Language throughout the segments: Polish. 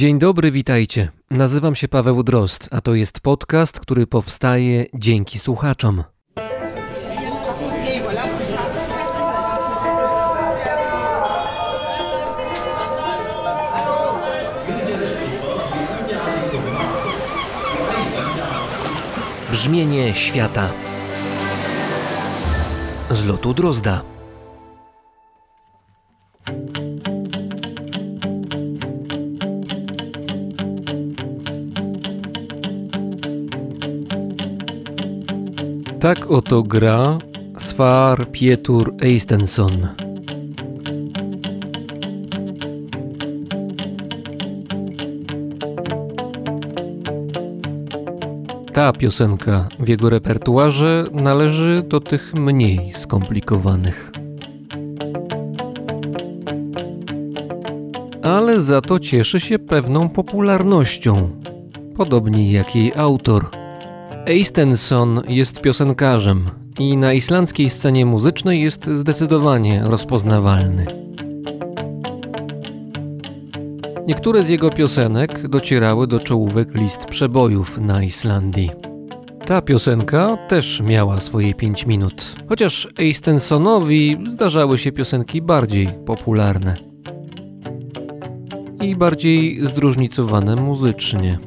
Dzień dobry, witajcie. Nazywam się Paweł Drozd, a to jest podcast, który powstaje dzięki słuchaczom. Brzmienie świata z lotu Drozda. Tak oto gra Svar Pietur Eistenson. Ta piosenka w jego repertuarze należy do tych mniej skomplikowanych. Ale za to cieszy się pewną popularnością, podobnie jak jej autor – Eistenson jest piosenkarzem i na islandzkiej scenie muzycznej jest zdecydowanie rozpoznawalny. Niektóre z jego piosenek docierały do czołówek list przebojów na Islandii. Ta piosenka też miała swoje 5 minut, chociaż Eistensonowi zdarzały się piosenki bardziej popularne i bardziej zróżnicowane muzycznie.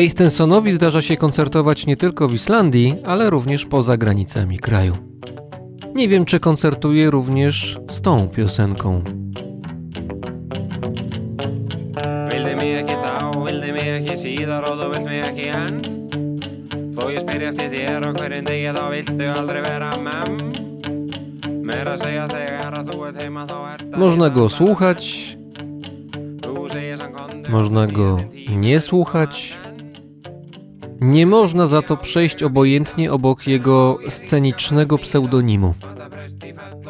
Eistensonowi zdarza się koncertować nie tylko w Islandii, ale również poza granicami kraju. Nie wiem, czy koncertuje również z tą piosenką. Vildi mig ekki þá, vildi mig ekki síðar og þú vilt mig ekki enn Þó ég spyr eftir þér og hverjum degi þá viltu aldrei vera mem Meira segja þegar að þú ert heima þá ert Można go słuchać, można go nie słuchać, nie można za to przejść obojętnie obok jego scenicznego pseudonimu.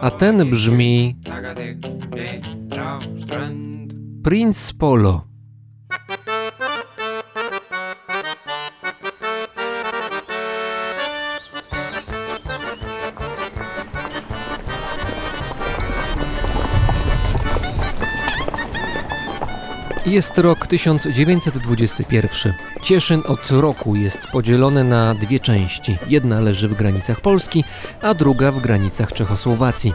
A ten brzmi Prince Polo. Jest rok 1921. Cieszyn od roku jest podzielony na dwie części. Jedna leży w granicach Polski, a druga w granicach Czechosłowacji.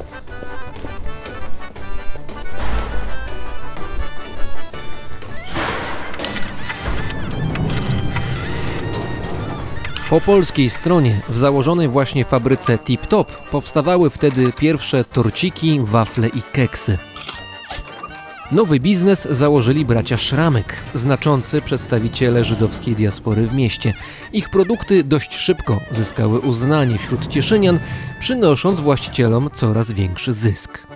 Po polskiej stronie, w założonej właśnie fabryce Tip Top, powstawały wtedy pierwsze torciki, wafle i keksy. Nowy biznes założyli bracia Szramek, znaczący przedstawiciele żydowskiej diaspory w mieście. Ich produkty dość szybko zyskały uznanie wśród Cieszynian, przynosząc właścicielom coraz większy zysk.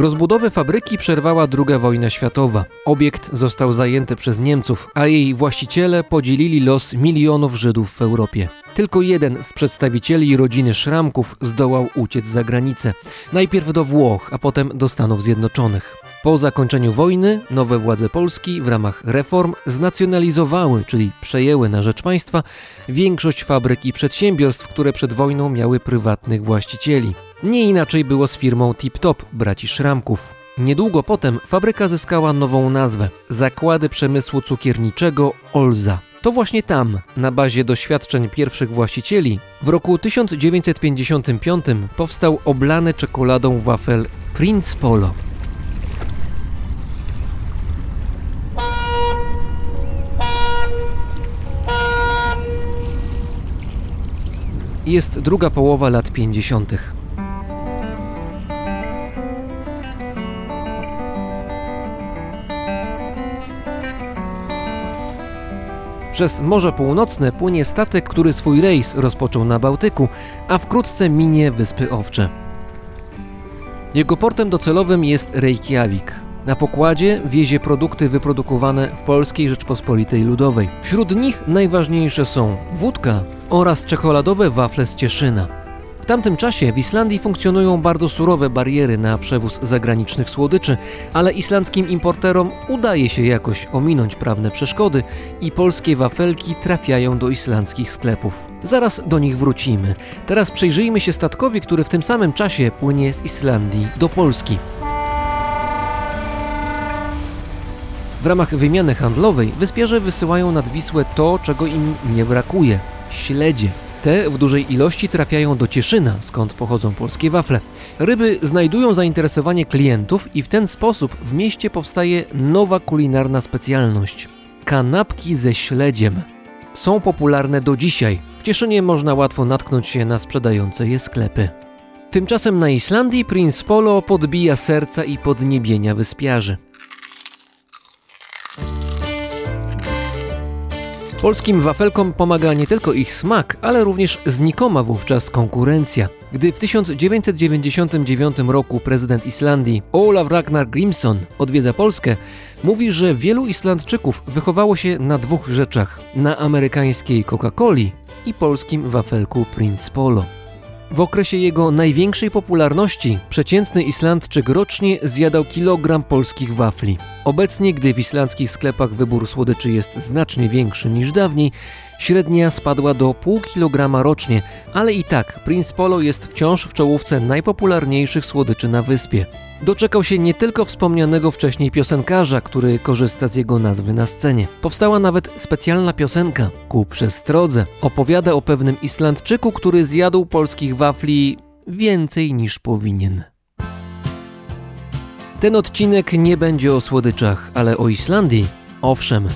Rozbudowę fabryki przerwała II wojna światowa. Obiekt został zajęty przez Niemców, a jej właściciele podzielili los milionów Żydów w Europie. Tylko jeden z przedstawicieli rodziny Szramków zdołał uciec za granicę. Najpierw do Włoch, a potem do Stanów Zjednoczonych. Po zakończeniu wojny nowe władze Polski w ramach reform znacjonalizowały, czyli przejęły na rzecz państwa większość fabryk i przedsiębiorstw, które przed wojną miały prywatnych właścicieli. Nie inaczej było z firmą Tip Top braci Szramków. Niedługo potem fabryka zyskała nową nazwę Zakłady Przemysłu Cukierniczego Olza. To właśnie tam, na bazie doświadczeń pierwszych właścicieli, w roku 1955 powstał oblany czekoladą wafel Prince Polo. Jest druga połowa lat 50. Przez Morze Północne płynie statek, który swój rejs rozpoczął na Bałtyku, a wkrótce minie Wyspy Owcze. Jego portem docelowym jest Reykjavik. Na pokładzie wiezie produkty wyprodukowane w Polskiej Rzeczpospolitej Ludowej. Wśród nich najważniejsze są wódka oraz czekoladowe wafle z Cieszyna tamtym czasie w Islandii funkcjonują bardzo surowe bariery na przewóz zagranicznych słodyczy, ale islandzkim importerom udaje się jakoś ominąć prawne przeszkody i polskie wafelki trafiają do islandzkich sklepów. Zaraz do nich wrócimy. Teraz przyjrzyjmy się statkowi, który w tym samym czasie płynie z Islandii do Polski. W ramach wymiany handlowej wyspiarze wysyłają nad Wisłę to, czego im nie brakuje śledzie. Te w dużej ilości trafiają do Cieszyna, skąd pochodzą polskie wafle. Ryby znajdują zainteresowanie klientów i w ten sposób w mieście powstaje nowa kulinarna specjalność kanapki ze śledziem. Są popularne do dzisiaj. W Cieszynie można łatwo natknąć się na sprzedające je sklepy. Tymczasem na Islandii Prince Polo podbija serca i podniebienia wyspiarzy. Polskim wafelkom pomaga nie tylko ich smak, ale również znikoma wówczas konkurencja. Gdy w 1999 roku prezydent Islandii Olaf Ragnar Grimson odwiedza Polskę, mówi, że wielu Islandczyków wychowało się na dwóch rzeczach: na amerykańskiej Coca-Coli i polskim wafelku Prince Polo. W okresie jego największej popularności przeciętny Islandczyk rocznie zjadał kilogram polskich wafli. Obecnie, gdy w islandzkich sklepach wybór słodyczy jest znacznie większy niż dawniej, średnia spadła do pół kilograma rocznie, ale i tak Prince Polo jest wciąż w czołówce najpopularniejszych słodyczy na wyspie. Doczekał się nie tylko wspomnianego wcześniej piosenkarza, który korzysta z jego nazwy na scenie. Powstała nawet specjalna piosenka Ku przestrodze. Opowiada o pewnym Islandczyku, który zjadł polskich wafli więcej niż powinien. Ten odcinek nie będzie o słodyczach, ale o Islandii owszem.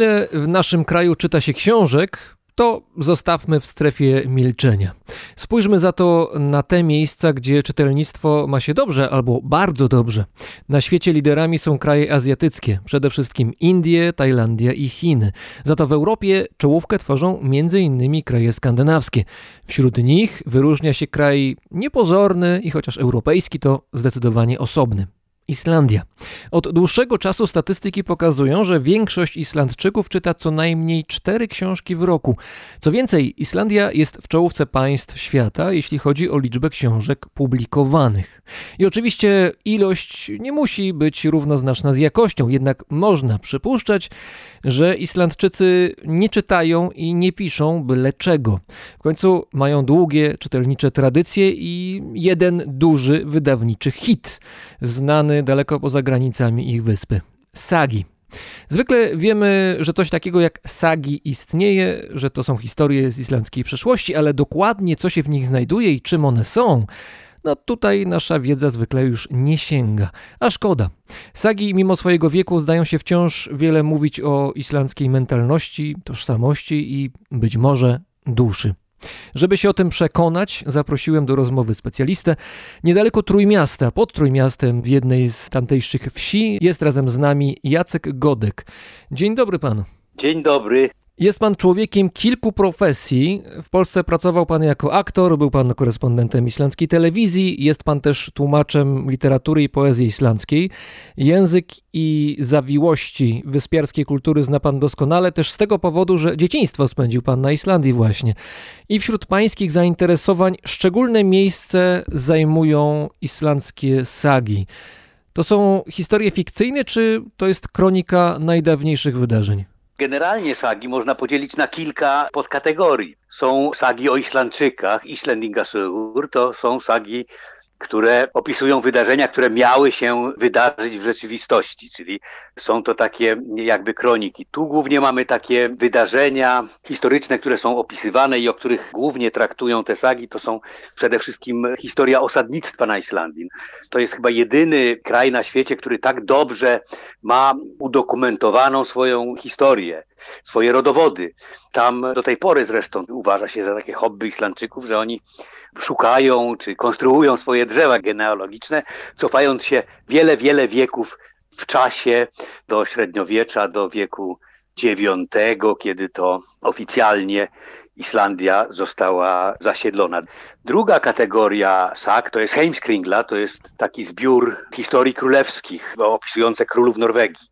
Ile w naszym kraju czyta się książek, to zostawmy w strefie milczenia. Spójrzmy za to na te miejsca, gdzie czytelnictwo ma się dobrze albo bardzo dobrze. Na świecie liderami są kraje azjatyckie, przede wszystkim Indie, Tajlandia i Chiny. Za to w Europie czołówkę tworzą m.in. kraje skandynawskie. Wśród nich wyróżnia się kraj niepozorny i chociaż europejski to zdecydowanie osobny. Islandia. Od dłuższego czasu statystyki pokazują, że większość Islandczyków czyta co najmniej cztery książki w roku. Co więcej, Islandia jest w czołówce państw świata, jeśli chodzi o liczbę książek publikowanych. I oczywiście ilość nie musi być równoznaczna z jakością, jednak można przypuszczać, że Islandczycy nie czytają i nie piszą byle czego. W końcu mają długie czytelnicze tradycje i jeden duży wydawniczy hit, znany daleko poza granicami ich wyspy. Sagi. Zwykle wiemy, że coś takiego jak sagi istnieje, że to są historie z islandzkiej przeszłości, ale dokładnie co się w nich znajduje i czym one są, no tutaj nasza wiedza zwykle już nie sięga. A szkoda. Sagi mimo swojego wieku zdają się wciąż wiele mówić o islandzkiej mentalności, tożsamości i być może duszy. Żeby się o tym przekonać, zaprosiłem do rozmowy specjalistę. Niedaleko Trójmiasta, pod Trójmiastem, w jednej z tamtejszych wsi, jest razem z nami Jacek Godek. Dzień dobry panu. Dzień dobry. Jest pan człowiekiem kilku profesji. W Polsce pracował pan jako aktor, był pan korespondentem islandzkiej telewizji, jest pan też tłumaczem literatury i poezji islandzkiej. Język i zawiłości wyspiarskiej kultury zna pan doskonale, też z tego powodu, że dzieciństwo spędził pan na Islandii właśnie. I wśród pańskich zainteresowań szczególne miejsce zajmują islandzkie sagi. To są historie fikcyjne, czy to jest kronika najdawniejszych wydarzeń? Generalnie sagi można podzielić na kilka podkategorii. Są sagi o Islandczykach, Islendingasögur, to są sagi które opisują wydarzenia, które miały się wydarzyć w rzeczywistości, czyli są to takie jakby kroniki. Tu głównie mamy takie wydarzenia historyczne, które są opisywane i o których głównie traktują te sagi. To są przede wszystkim historia osadnictwa na Islandii. To jest chyba jedyny kraj na świecie, który tak dobrze ma udokumentowaną swoją historię, swoje rodowody. Tam do tej pory zresztą uważa się za takie hobby Islandczyków, że oni szukają czy konstruują swoje drzewa genealogiczne, cofając się wiele, wiele wieków w czasie do średniowiecza, do wieku IX, kiedy to oficjalnie Islandia została zasiedlona. Druga kategoria sag to jest Heimskringla, to jest taki zbiór historii królewskich opisujące królów Norwegii.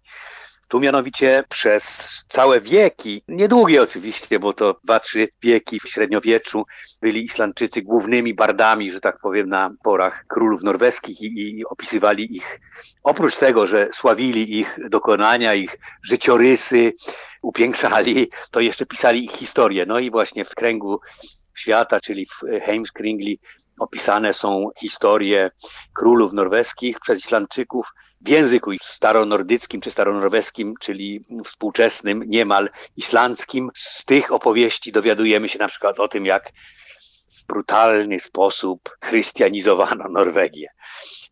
Tu mianowicie przez całe wieki, niedługie oczywiście, bo to dwa, trzy wieki w średniowieczu byli Islandczycy głównymi bardami, że tak powiem, na porach królów norweskich i, i opisywali ich. Oprócz tego, że sławili ich dokonania, ich życiorysy, upiększali, to jeszcze pisali ich historię. No i właśnie w kręgu świata, czyli w Heimskringli opisane są historie królów norweskich przez Islandczyków w języku staronordyckim czy staronorweskim, czyli współczesnym, niemal islandzkim. Z tych opowieści dowiadujemy się na przykład o tym, jak w brutalny sposób chrystianizowano Norwegię.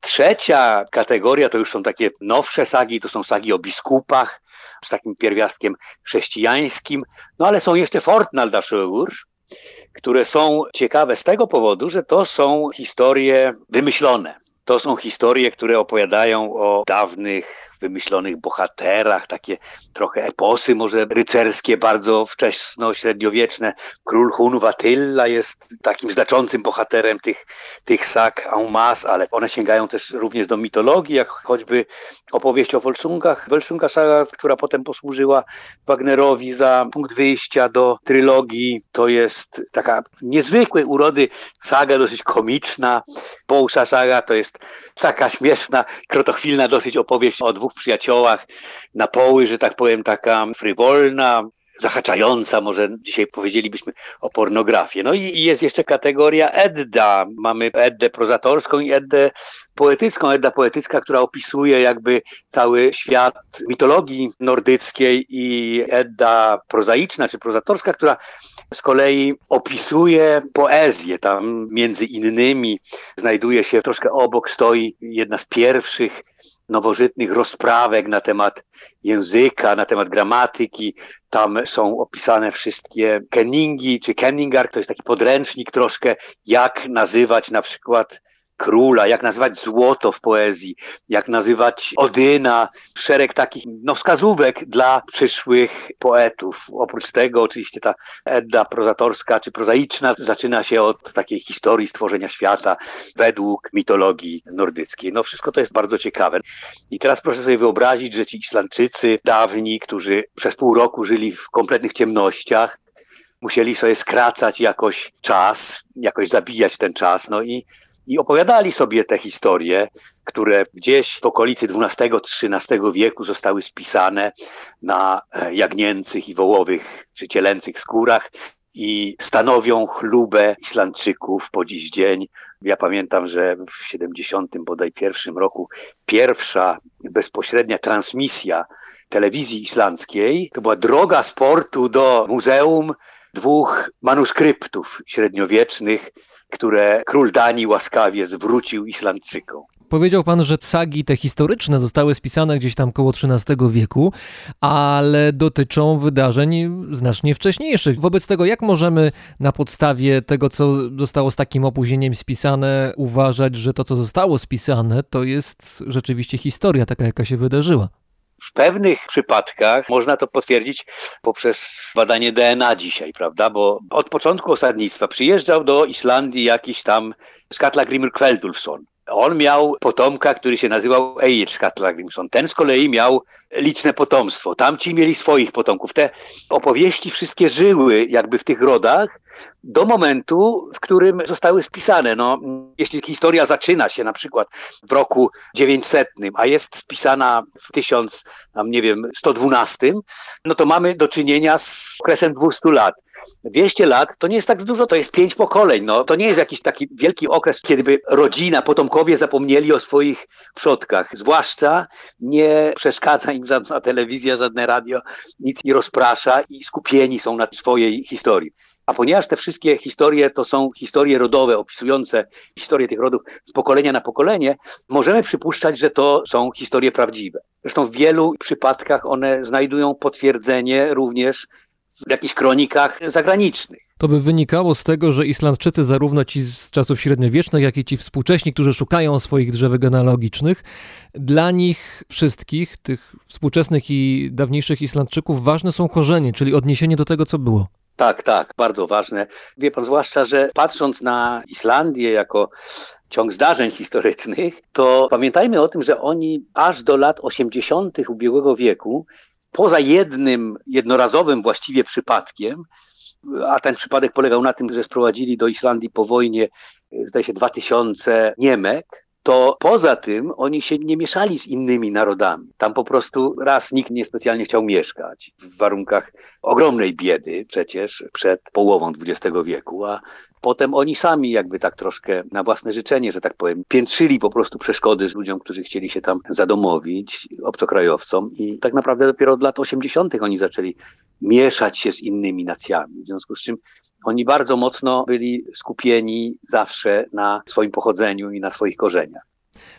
Trzecia kategoria to już są takie nowsze sagi, to są sagi o biskupach z takim pierwiastkiem chrześcijańskim, no ale są jeszcze Fortnaldasögur, które są ciekawe z tego powodu, że to są historie wymyślone. To są historie, które opowiadają o dawnych wymyślonych bohaterach, takie trochę eposy może rycerskie, bardzo wczesno-średniowieczne. Król Hun Watylla jest takim znaczącym bohaterem tych, tych sag en masse, ale one sięgają też również do mitologii, jak choćby opowieść o Volsungach, Volsunga saga, która potem posłużyła Wagnerowi za punkt wyjścia do trylogii. To jest taka niezwykłej urody saga, dosyć komiczna. Pousa saga to jest taka śmieszna, krotochwilna dosyć opowieść o dwóch dwóch przyjaciołach na poły, że tak powiem, taka frywolna, zahaczająca, może dzisiaj powiedzielibyśmy o pornografię. No i jest jeszcze kategoria Edda. Mamy Eddę prozatorską i Eddę poetycką. Edda poetycka, która opisuje jakby cały świat mitologii nordyckiej i Edda prozaiczna czy prozatorska, która z kolei opisuje poezję. Tam między innymi znajduje się troszkę obok, stoi jedna z pierwszych nowożytnych rozprawek na temat języka, na temat gramatyki. Tam są opisane wszystkie kenningi czy kenningar, to jest taki podręcznik troszkę, jak nazywać na przykład króla, jak nazywać złoto w poezji, jak nazywać Odyna, szereg takich no, wskazówek dla przyszłych poetów. Oprócz tego oczywiście ta Edda prozatorska czy prozaiczna zaczyna się od takiej historii stworzenia świata według mitologii nordyckiej. No wszystko to jest bardzo ciekawe. I teraz proszę sobie wyobrazić, że ci Islandczycy dawni, którzy przez pół roku żyli w kompletnych ciemnościach, musieli sobie skracać jakoś czas, jakoś zabijać ten czas, no i i opowiadali sobie te historie, które gdzieś w okolicy XII-XIII wieku zostały spisane na e, jagnięcych i wołowych czy cielęcych skórach i stanowią chlubę Islandczyków po dziś dzień. Ja pamiętam, że w 70 bodaj pierwszym roku pierwsza bezpośrednia transmisja telewizji islandzkiej to była droga sportu do muzeum dwóch manuskryptów średniowiecznych które król Danii łaskawie zwrócił Islandczykom. Powiedział pan, że sagi te historyczne zostały spisane gdzieś tam koło XIII wieku, ale dotyczą wydarzeń znacznie wcześniejszych. Wobec tego, jak możemy na podstawie tego, co zostało z takim opóźnieniem spisane, uważać, że to, co zostało spisane, to jest rzeczywiście historia taka, jaka się wydarzyła? W pewnych przypadkach można to potwierdzić poprzez badanie DNA dzisiaj, prawda? Bo od początku osadnictwa przyjeżdżał do Islandii jakiś tam Skallagrimur Kveldulfsson. On miał potomka, który się nazywał Egil Skallagrimsson. Ten z kolei miał liczne potomstwo. Tamci mieli swoich potomków. Te opowieści wszystkie żyły jakby w tych rodach, do momentu, w którym zostały spisane. No, jeśli historia zaczyna się na przykład w roku 900, a jest spisana w 1000, nie wiem, 112, no to mamy do czynienia z okresem 200 lat. 200 lat to nie jest tak dużo, to jest pięć pokoleń. No, to nie jest jakiś taki wielki okres, kiedy by rodzina, potomkowie zapomnieli o swoich przodkach. Zwłaszcza nie przeszkadza im żadna telewizja, żadne radio, nic nie rozprasza i skupieni są na swojej historii. A ponieważ te wszystkie historie to są historie rodowe, opisujące historię tych rodów z pokolenia na pokolenie, możemy przypuszczać, że to są historie prawdziwe. Zresztą w wielu przypadkach one znajdują potwierdzenie również w jakichś kronikach zagranicznych. To by wynikało z tego, że Islandczycy, zarówno ci z czasów średniowiecznych, jak i ci współcześni, którzy szukają swoich drzewek genealogicznych, dla nich wszystkich, tych współczesnych i dawniejszych Islandczyków, ważne są korzenie, czyli odniesienie do tego, co było. Tak, tak, bardzo ważne. Wie pan, zwłaszcza, że patrząc na Islandię jako ciąg zdarzeń historycznych, to pamiętajmy o tym, że oni aż do lat 80. ubiegłego wieku, poza jednym jednorazowym właściwie przypadkiem, a ten przypadek polegał na tym, że sprowadzili do Islandii po wojnie, zdaje się, 2000 Niemek, to poza tym oni się nie mieszali z innymi narodami. Tam po prostu raz nikt nie specjalnie chciał mieszkać w warunkach ogromnej biedy przecież przed połową XX wieku, a potem oni sami jakby tak troszkę na własne życzenie, że tak powiem, piętrzyli po prostu przeszkody z ludziom, którzy chcieli się tam zadomowić, obcokrajowcom i tak naprawdę dopiero od lat 80. oni zaczęli mieszać się z innymi nacjami, w związku z czym oni bardzo mocno byli skupieni zawsze na swoim pochodzeniu i na swoich korzeniach.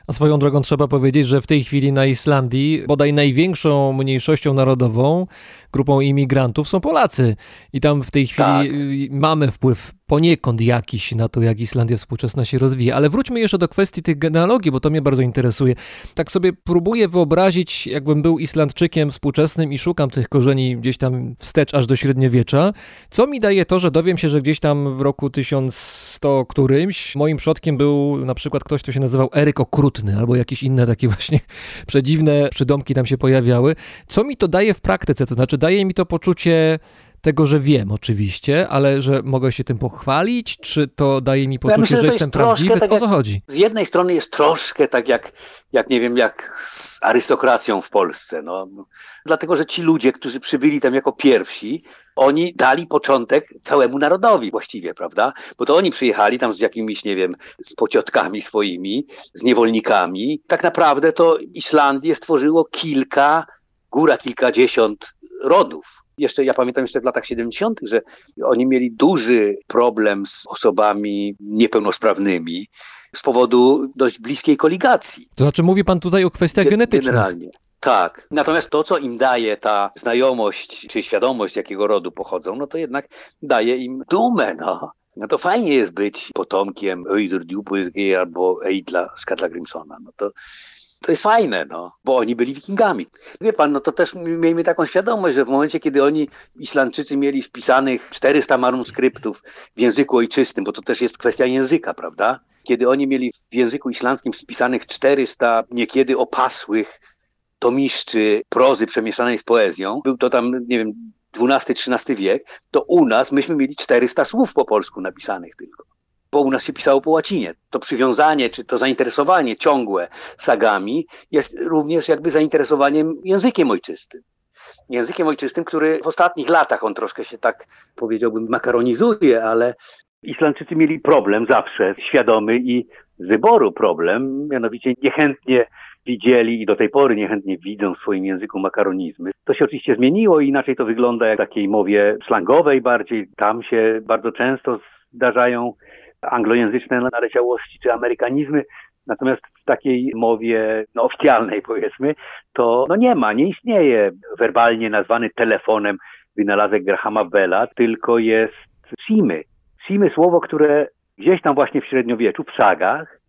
A swoją drogą trzeba powiedzieć, że w tej chwili na Islandii bodaj największą mniejszością narodową, grupą imigrantów są Polacy. I tam w tej chwili tak. mamy wpływ poniekąd jakiś na to, jak Islandia współczesna się rozwija. Ale wróćmy jeszcze do kwestii tych genealogii, bo to mnie bardzo interesuje. Tak sobie próbuję wyobrazić, jakbym był Islandczykiem współczesnym i szukam tych korzeni gdzieś tam wstecz aż do średniowiecza. Co mi daje to, że dowiem się, że gdzieś tam w roku 1100 którymś moim przodkiem był na przykład ktoś, kto się nazywał Eryk Okrutny, albo jakieś inne takie właśnie przedziwne przydomki tam się pojawiały. Co mi to daje w praktyce? To znaczy daje mi to poczucie tego, że wiem oczywiście, ale że mogę się tym pochwalić, czy to daje mi poczucie, ja myślę, że, że jestem prawdziwy? Tak o co chodzi? Z jednej strony jest troszkę tak jak, jak nie wiem, jak z arystokracją w Polsce. No. Dlatego, że ci ludzie, którzy przybyli tam jako pierwsi, oni dali początek całemu narodowi właściwie, prawda? Bo to oni przyjechali tam z jakimiś, nie wiem, z pociotkami swoimi, z niewolnikami. Tak naprawdę to Islandię stworzyło kilka, góra kilkadziesiąt rodów Jeszcze ja pamiętam jeszcze w latach 70., że oni mieli duży problem z osobami niepełnosprawnymi z powodu dość bliskiej koligacji. To znaczy mówi pan tutaj o kwestiach Ge genetycznych. Generalnie. Tak. Natomiast to, co im daje ta znajomość czy świadomość, jakiego rodu pochodzą, no to jednak daje im dumę, no. No to fajnie jest być potomkiem Öidur Djupłyskiej albo Eidla Skatla Grimsona. No to, to jest fajne, no, bo oni byli wikingami. Wie pan, no to też miejmy taką świadomość, że w momencie, kiedy oni, Islandczycy, mieli wpisanych 400 manuskryptów w języku ojczystym, bo to też jest kwestia języka, prawda? Kiedy oni mieli w języku islandzkim spisanych 400 niekiedy opasłych tomiszczy prozy przemieszanej z poezją, był to tam, nie wiem, XII-XIII wiek, to u nas myśmy mieli 400 słów po polsku napisanych tylko. Bo u nas się pisało po łacinie. To przywiązanie, czy to zainteresowanie ciągłe sagami jest również jakby zainteresowaniem językiem ojczystym. Językiem ojczystym, który w ostatnich latach on troszkę się tak powiedziałbym makaronizuje, ale Islandczycy mieli problem zawsze, świadomy i z wyboru problem, mianowicie niechętnie widzieli i do tej pory niechętnie widzą w swoim języku makaronizmy. To się oczywiście zmieniło inaczej to wygląda jak w takiej mowie slangowej bardziej. Tam się bardzo często zdarzają anglojęzyczne naleciałości czy amerykanizmy. Natomiast w takiej mowie no, oficjalnej, powiedzmy, to no nie ma, nie istnieje werbalnie nazwany telefonem wynalazek Grahama Bella, tylko jest simy. Simy słowo, które gdzieś tam właśnie w średniowieczu, w sagach,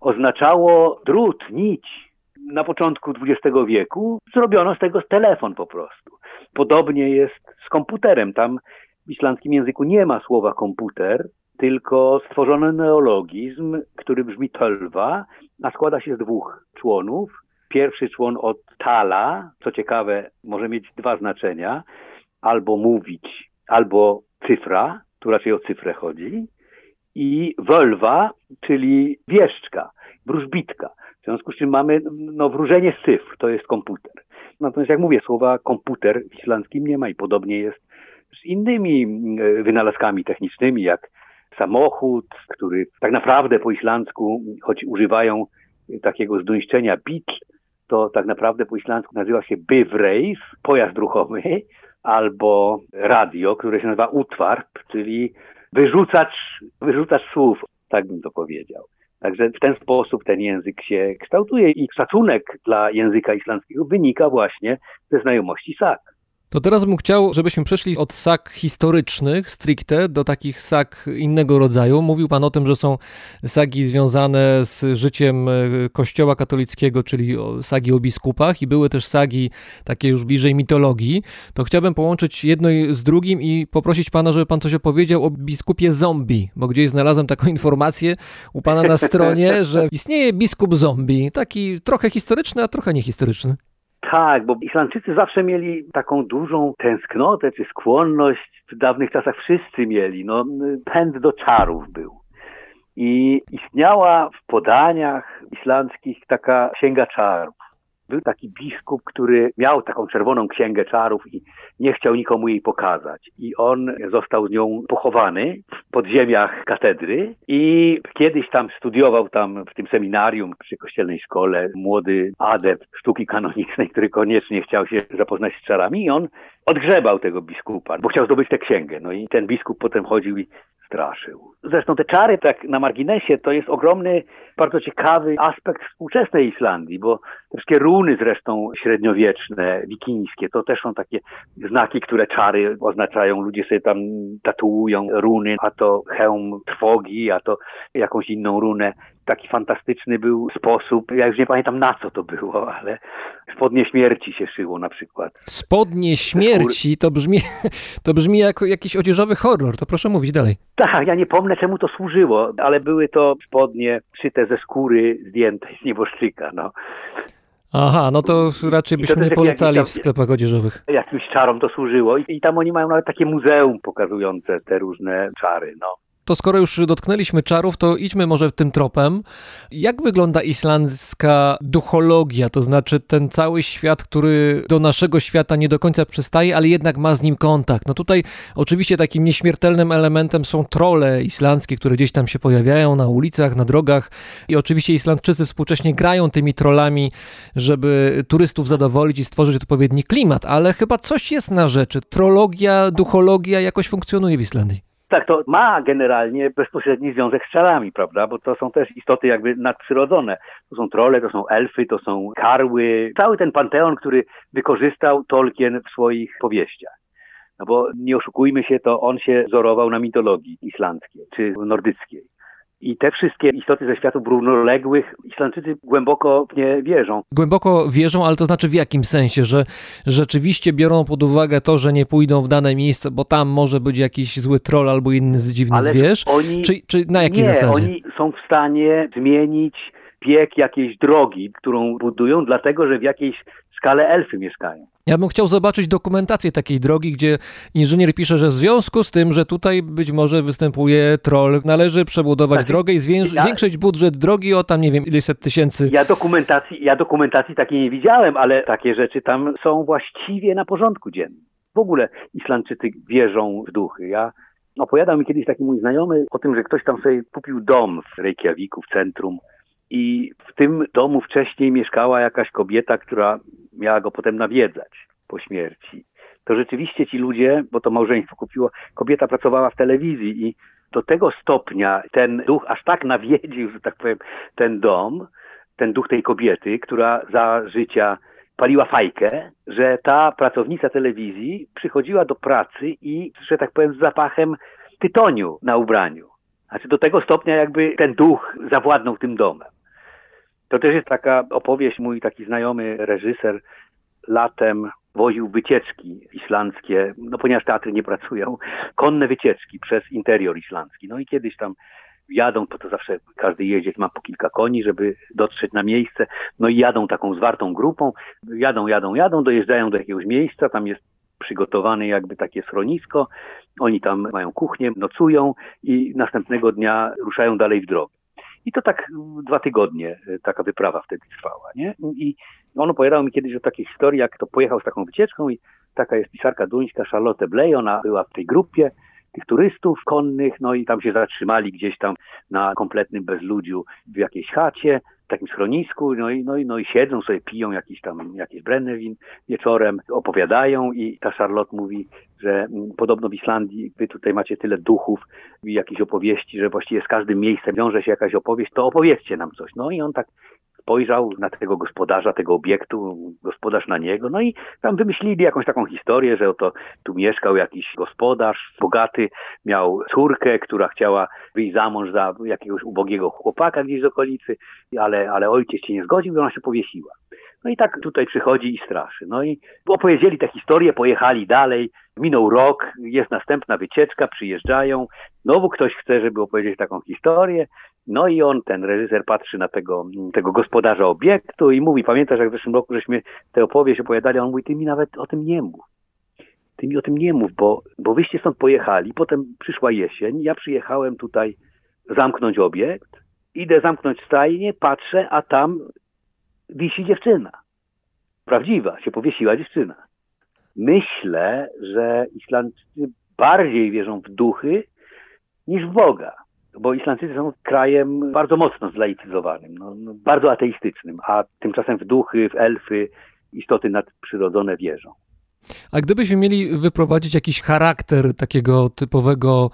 oznaczało drut, nić, na początku XX wieku zrobiono z tego telefon po prostu. Podobnie jest z komputerem. Tam w islandzkim języku nie ma słowa komputer, tylko stworzono neologizm, który brzmi tolwa, a składa się z dwóch członów. Pierwszy człon od tala, co ciekawe, może mieć dwa znaczenia, albo mówić, albo cyfra, tu raczej o cyfrę chodzi, i wolwa, czyli wieszczka, wróżbitka. W związku z czym mamy no, wróżenie cyfr, to jest komputer. Natomiast jak mówię, słowa komputer w islandzkim nie ma i podobnie jest z innymi e, wynalazkami technicznymi, jak samochód, który tak naprawdę po islandzku, choć używają takiego zduńszczenia bit, to tak naprawdę po islandzku nazywa się bifreis, pojazd ruchomy, albo radio, które się nazywa utwarp, czyli wyrzucacz, wyrzucacz słów, tak bym to powiedział. Także w ten sposób ten język się kształtuje i szacunek dla języka islandzkiego wynika właśnie ze znajomości sak. To teraz bym chciał, żebyśmy przeszli od sak historycznych stricte do takich sak innego rodzaju. Mówił Pan o tym, że są sagi związane z życiem e, Kościoła katolickiego, czyli sagi o biskupach i były też sagi takie już bliżej mitologii. To chciałbym połączyć jedno z drugim i poprosić Pana, żeby Pan coś opowiedział o biskupie zombie, bo gdzieś znalazłem taką informację u Pana na stronie, że istnieje biskup zombie, taki trochę historyczny, a trochę niehistoryczny. Tak, bo Islandczycy zawsze mieli taką dużą tęsknotę czy skłonność, w dawnych czasach wszyscy mieli, no pęd do czarów był. I istniała w podaniach islandzkich taka księga czarów. Był taki biskup, który miał taką czerwoną księgę czarów i nie chciał nikomu jej pokazać. I on został z nią pochowany w podziemiach katedry i kiedyś tam studiował tam w tym seminarium przy kościelnej szkole młody adept sztuki kanonicznej, który koniecznie chciał się zapoznać z czarami i on odgrzebał tego biskupa, bo chciał zdobyć tę księgę. No i ten biskup potem chodził i straszył. Zresztą te czary, tak na marginesie, to jest ogromny, bardzo ciekawy aspekt współczesnej Islandii, bo wszystkie runy zresztą średniowieczne, wikińskie, to też są takie znaki, które czary oznaczają. Ludzie sobie tam tatuują runy, a to hełm trwogi, a to jakąś inną runę taki fantastyczny był sposób, ja już nie pamiętam na co to było, ale spodnie śmierci się szyło na przykład. Spodnie śmierci to brzmi, to brzmi jako jakiś odzieżowy horror, to proszę mówić dalej. Tak, ja nie pomnę czemu to służyło, ale były to spodnie szyte ze skóry zdjętej z nieboszczyka, no. Aha, no to raczej byśmy nie polecali w sklepach odzieżowych. Jakimś czarom to służyło I, i tam oni mają nawet takie muzeum pokazujące te różne czary, no. To skoro już dotknęliśmy czarów, to idźmy może tym tropem. Jak wygląda islandzka duchologia, to znaczy ten cały świat, który do naszego świata nie do końca przystaje, ale jednak ma z nim kontakt? No tutaj oczywiście takim nieśmiertelnym elementem są trole islandzkie, które gdzieś tam się pojawiają na ulicach, na drogach i oczywiście Islandczycy współcześnie grają tymi trolami, żeby turystów zadowolić i stworzyć odpowiedni klimat, ale chyba coś jest na rzeczy. Trologia, duchologia jakoś funkcjonuje w Islandii. Tak, to ma generalnie bezpośredni związek z czarami, prawda? Bo to są też istoty jakby nadprzyrodzone. To są trole, to są elfy, to są karły. Cały ten panteon, który wykorzystał Tolkien w swoich powieściach. No bo nie oszukujmy się, to on się wzorował na mitologii islandzkiej czy nordyckiej. I te wszystkie istoty ze światów równoległych Islandczycy głęboko nie wierzą. Głęboko wierzą, ale to znaczy w jakim sensie? Że rzeczywiście biorą pod uwagę to, że nie pójdą w dane miejsce, bo tam może być jakiś zły troll albo inny dziwny ale zwierz? Oni, czy, czy na jakiej nie, zasadzie? oni są w stanie zmienić bieg jakiejś drogi, którą budują, dlatego że w jakiejś skale elfy mieszkają. Ja bym chciał zobaczyć dokumentację takiej drogi, gdzie inżynier pisze, że w związku z tym, że tutaj być może występuje troll, należy przebudować znaczy, drogę i zwiększyć ja, budżet drogi o tam nie wiem ileset tysięcy. Ja dokumentacji, ja dokumentacji takiej nie widziałem, ale takie rzeczy tam są właściwie na porządku dziennym. W ogóle Islandczycy wierzą w duchy. Ja opowiadał mi kiedyś taki mój znajomy o tym, że ktoś tam sobie kupił dom w Reykjaviku, w centrum i w tym domu wcześniej mieszkała jakaś kobieta, która miała go potem nawiedzać po śmierci. To rzeczywiście ci ludzie, bo to małżeństwo kupiło, kobieta pracowała w telewizji i do tego stopnia ten duch aż tak nawiedził, że tak powiem, ten dom, ten duch tej kobiety, która za życia paliła fajkę, że ta pracownica telewizji przychodziła do pracy i, że tak powiem, z zapachem tytoniu na ubraniu. Znaczy do tego stopnia jakby ten duch zawładnął tym domem. To też jest taka opowieść, mój taki znajomy reżyser latem woził wycieczki islandzkie, no ponieważ teatry nie pracują, konne wycieczki przez interior islandzki. No i kiedyś tam jadą, to to zawsze każdy jeździec ma po kilka koni, żeby dotrzeć na miejsce, no i jadą taką zwartą grupą, jadą, jadą, jadą, dojeżdżają do jakiegoś miejsca, tam jest przygotowane jakby takie schronisko, oni tam mają kuchnię, nocują i następnego dnia ruszają dalej w drogę. I to tak dwa tygodnie e, taka wyprawa wtedy trwała, nie? I on opowiadał mi kiedyś o takiej historii, jak to pojechał z taką wycieczką i taka jest pisarka duńska Charlotte Bley, ona była w tej grupie tych turystów konnych, no i tam się zatrzymali gdzieś tam na kompletnym bezludziu w jakiejś chacie, takim schronisku, no i, no i, no i siedzą sobie, piją jakiś tam, jakiś brennewin wieczorem, opowiadają i ta Charlotte mówi, że mm, podobno w Islandii wy tutaj macie tyle duchów i jakichś opowieści, że właściwie z każdym miejscem wiąże się jakaś opowieść, to opowiedzcie nam coś. No i on tak spojrzał na tego gospodarza tego obiektu, gospodarz na niego, no i tam wymyślili jakąś taką historię, że oto tu mieszkał jakiś gospodarz bogaty, miał córkę, która chciała wyjść za mąż za jakiegoś ubogiego chłopaka gdzieś z okolicy, ale, ale ojciec się nie zgodził i ona się powiesiła. No i tak tutaj przychodzi i straszy. No i opowiedzieli tę historię, pojechali dalej, minął rok, jest następna wycieczka, przyjeżdżają, znowu ktoś chce, żeby opowiedzieć taką historię, no i on, ten reżyser, patrzy na tego, tego gospodarza obiektu i mówi, pamiętasz jak w zeszłym roku żeśmy tę opowieść opowiadali, on mówi, ty mi nawet o tym nie mów. Ty mi o tym nie mów, bo, bo wyście stąd pojechali, potem przyszła jesień, ja przyjechałem tutaj zamknąć obiekt, idę zamknąć stajnię, patrzę, a tam wisi dziewczyna. Prawdziwa, się powiesiła dziewczyna. Myślę, że Islandczycy bardziej wierzą w duchy niż w Boga bo Islandczycy są krajem bardzo mocno zlaicyzowanym, no, no, bardzo ateistycznym, a tymczasem w duchy, w elfy, istoty nadprzyrodzone wierzą. A gdybyśmy mieli wyprowadzić jakiś charakter takiego typowego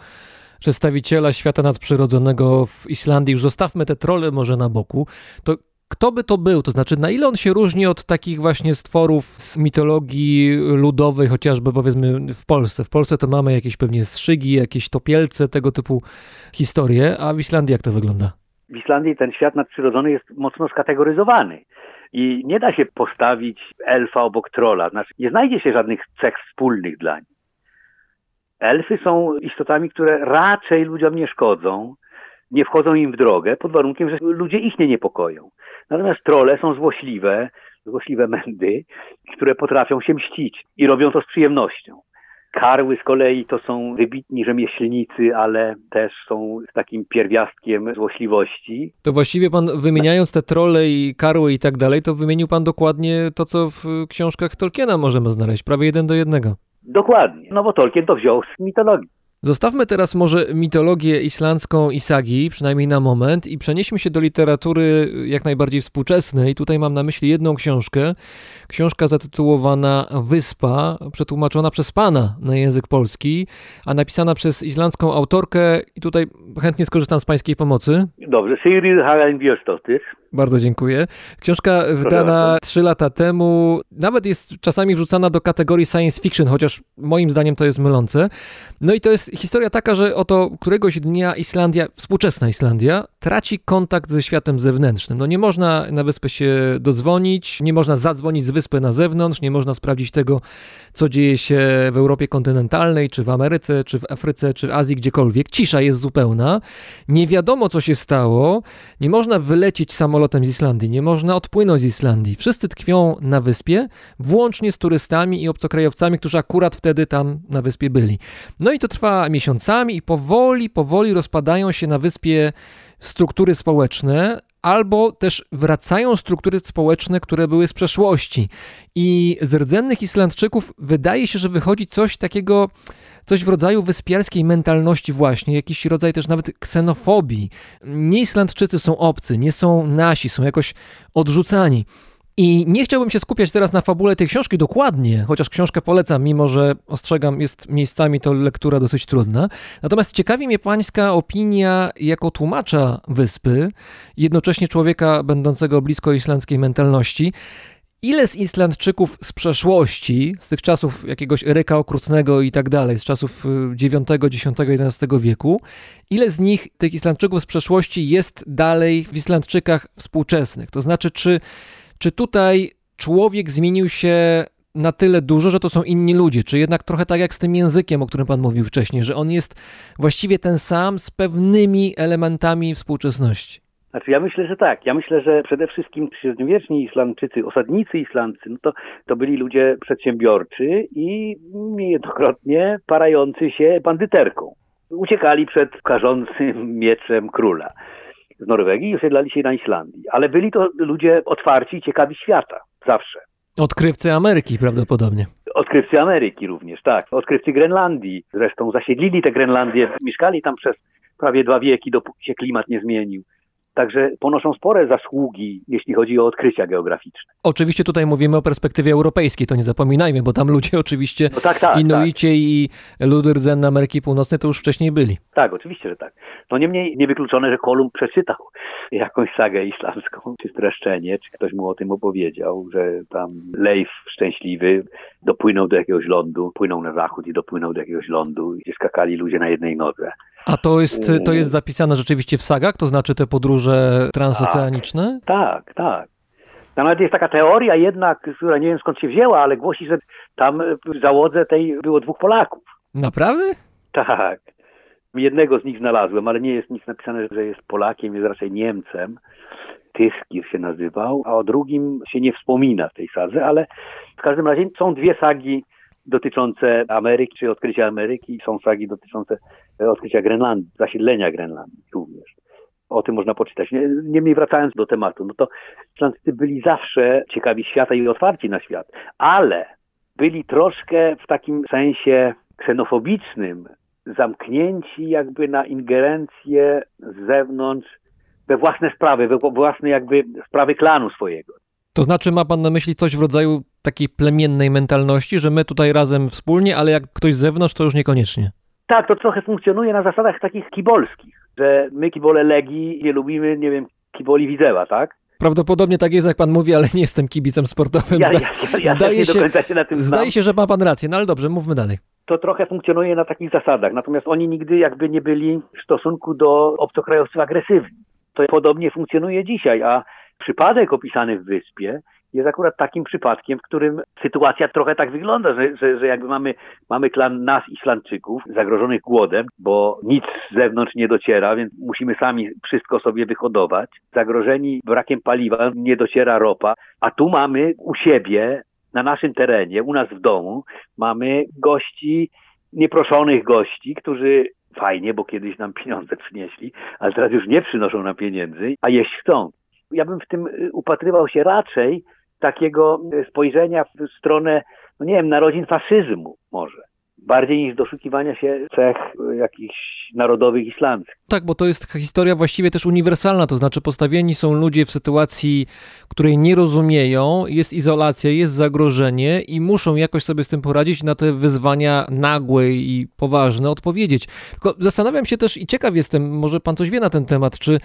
przedstawiciela świata nadprzyrodzonego w Islandii, już zostawmy te trole może na boku, to kto by to był? To znaczy, na ile on się różni od takich właśnie stworów z mitologii ludowej, chociażby powiedzmy w Polsce? W Polsce to mamy jakieś pewnie strzygi, jakieś topielce, tego typu historie, a w Islandii jak to wygląda? W Islandii ten świat nadprzyrodzony jest mocno skategoryzowany. I nie da się postawić elfa obok trola. Znaczy, nie znajdzie się żadnych cech wspólnych dla nich. Elfy są istotami, które raczej ludziom nie szkodzą, nie wchodzą im w drogę, pod warunkiem, że ludzie ich nie niepokoją. Natomiast trole są złośliwe, złośliwe mędy, które potrafią się mścić i robią to z przyjemnością. Karły z kolei to są wybitni rzemieślnicy, ale też są takim pierwiastkiem złośliwości. To właściwie pan wymieniając te trole i karły i tak dalej, to wymienił pan dokładnie to, co w książkach Tolkiena możemy znaleźć, prawie jeden do jednego. Dokładnie, no bo Tolkien to wziął z mitologii. Zostawmy teraz może mitologię islandzką i sagi, przynajmniej na moment, i przenieśmy się do literatury jak najbardziej współczesnej. Tutaj mam na myśli jedną książkę. Książka zatytułowana Wyspa, przetłumaczona przez pana na język polski, a napisana przez islandzką autorkę. I tutaj chętnie skorzystam z pańskiej pomocy. Dobrze, Sigrid Hagen Björnsdottir. Bardzo dziękuję. Książka wydana trzy lata temu, nawet jest czasami wrzucana do kategorii science fiction, chociaż moim zdaniem to jest mylące. No i to jest historia taka, że oto któregoś dnia Islandia, współczesna Islandia, traci kontakt ze światem zewnętrznym. No nie można na wyspę się dodzwonić, nie można zadzwonić z wyspy na zewnątrz, nie można sprawdzić tego, co dzieje się w Europie kontynentalnej, czy w Ameryce, czy w Afryce, czy w Azji, gdziekolwiek. Cisza jest zupełna. Nie wiadomo, co się stało. Nie można wylecieć samolotem z Islandii, nie można odpłynąć z Islandii. Wszyscy tkwią na wyspie, włącznie z turystami i obcokrajowcami, którzy akurat wtedy tam na wyspie byli. No i to trwa miesiącami i powoli, powoli rozpadają się na wyspie struktury społeczne, albo też wracają struktury społeczne, które były z przeszłości. I z rdzennych Islandczyków wydaje się, że wychodzi coś takiego, coś w rodzaju wyspiarskiej mentalności właśnie, jakiś rodzaj też nawet ksenofobii. Nie Islandczycy są obcy, nie są nasi, są jakoś odrzucani. I nie chciałbym się skupiać teraz na fabule tej książki dokładnie, chociaż książkę polecam, mimo że ostrzegam, jest miejscami to lektura dosyć trudna. Natomiast ciekawi mnie pańska opinia jako tłumacza wyspy, jednocześnie człowieka będącego blisko islandzkiej mentalności. Ile z Islandczyków z przeszłości, z tych czasów jakiegoś Eryka Okrutnego i tak dalej, z czasów IX, X, XI wieku, ile z nich, tych Islandczyków z przeszłości jest dalej w Islandczykach współczesnych? To znaczy, czy czy tutaj człowiek zmienił się na tyle dużo, że to są inni ludzie? Czy jednak trochę tak jak z tym językiem, o którym Pan mówił wcześniej, że on jest właściwie ten sam z pewnymi elementami współczesności? Znaczy ja myślę, że tak. Ja myślę, że przede wszystkim średniowieczni Islandczycy, osadnicy islandzcy, no to, to byli ludzie przedsiębiorczy i niejednokrotnie parający się bandyterką. Uciekali przed karzącym mieczem króla z Norwegii i osiedlali się na Islandii. Ale byli to ludzie otwarci i ciekawi świata. Zawsze. Odkrywcy Ameryki prawdopodobnie. Odkrywcy Ameryki również, tak. Odkrywcy Grenlandii. Zresztą zasiedlili tę Grenlandię, mieszkali tam przez prawie dwa wieki, dopóki się klimat nie zmienił. Także ponoszą spore zasługi, jeśli chodzi o odkrycia geograficzne. Oczywiście tutaj mówimy o perspektywie europejskiej, to nie zapominajmy, bo tam ludzie oczywiście, no tak, tak, Inuicie tak. i ludy rdzenne Ameryki Północnej to już wcześniej byli. Tak, oczywiście, że tak. No niemniej niewykluczone, że Kolumb przeczytał jakąś sagę islamską, czy streszczenie, czy ktoś mu o tym opowiedział, że tam Leif Szczęśliwy dopłynął do jakiegoś lądu, płynął na zachód i dopłynął do jakiegoś lądu, gdzie skakali ludzie na jednej nodze. A to jest, to jest zapisane rzeczywiście w sagach, to znaczy te podróże transoceaniczne? Tak, tak. tak. Nawet jest taka teoria jednak, która nie wiem skąd się wzięła, ale głosi, że tam w załodze tej było dwóch Polaków. Naprawdę? Tak. Jednego z nich znalazłem, ale nie jest nic napisane, że jest Polakiem, jest raczej Niemcem. Tyskir się nazywał, a o drugim się nie wspomina w tej sadze, ale w każdym razie są dwie sagi dotyczące Ameryki, czy odkrycia Ameryki, są sagi dotyczące odkrycia Grenlandii, zasiedlenia Grenlandii również. O tym można poczytać. Niemniej wracając do tematu, no to Islandczycy byli zawsze ciekawi świata i otwarci na świat, ale byli troszkę w takim sensie ksenofobicznym, zamknięci jakby na ingerencję z zewnątrz we własne sprawy, we własne jakby sprawy klanu swojego. To znaczy ma pan na myśli coś w rodzaju takiej plemiennej mentalności, że my tutaj razem wspólnie, ale jak ktoś z zewnątrz, to już niekoniecznie. Tak, to trochę funkcjonuje na zasadach takich kibolskich, że my kibole Legii nie lubimy, nie wiem, kiboli Widzeła, tak? Prawdopodobnie tak jest, jak pan mówi, ale nie jestem kibicem sportowym. Ja, ja, ja, zdaje, się, się zdaje się, że ma pan rację, no ale dobrze, mówmy dalej. To trochę funkcjonuje na takich zasadach, natomiast oni nigdy jakby nie byli w stosunku do obcokrajowców agresywni. To podobnie funkcjonuje dzisiaj, a przypadek opisany w wyspie jest akurat takim przypadkiem, w którym sytuacja trochę tak wygląda, że, że, że jakby mamy, mamy klan nas, Islandczyków, zagrożonych głodem, bo nic z zewnątrz nie dociera, więc musimy sami wszystko sobie wyhodować. Zagrożeni brakiem paliwa, nie dociera ropa, a tu mamy u siebie, na naszym terenie, u nas w domu, mamy gości nieproszonych gości, którzy fajnie, bo kiedyś nam pieniądze przynieśli, ale teraz już nie przynoszą nam pieniędzy, a jeść chcą. Ja bym w tym y, upatrywał się raczej takiego y, spojrzenia w stronę, no nie wiem, narodzin faszyzmu może. Bardziej niż doszukiwania się cech jakichś narodowych islandzkich. Tak, bo to jest historia właściwie też uniwersalna, to znaczy postawieni są ludzie w sytuacji, której nie rozumieją, jest izolacja, jest zagrożenie i muszą jakoś sobie z tym poradzić, na te wyzwania nagłe i poważne odpowiedzieć. Tylko zastanawiam się też i ciekaw jestem, może pan coś wie na ten temat, czy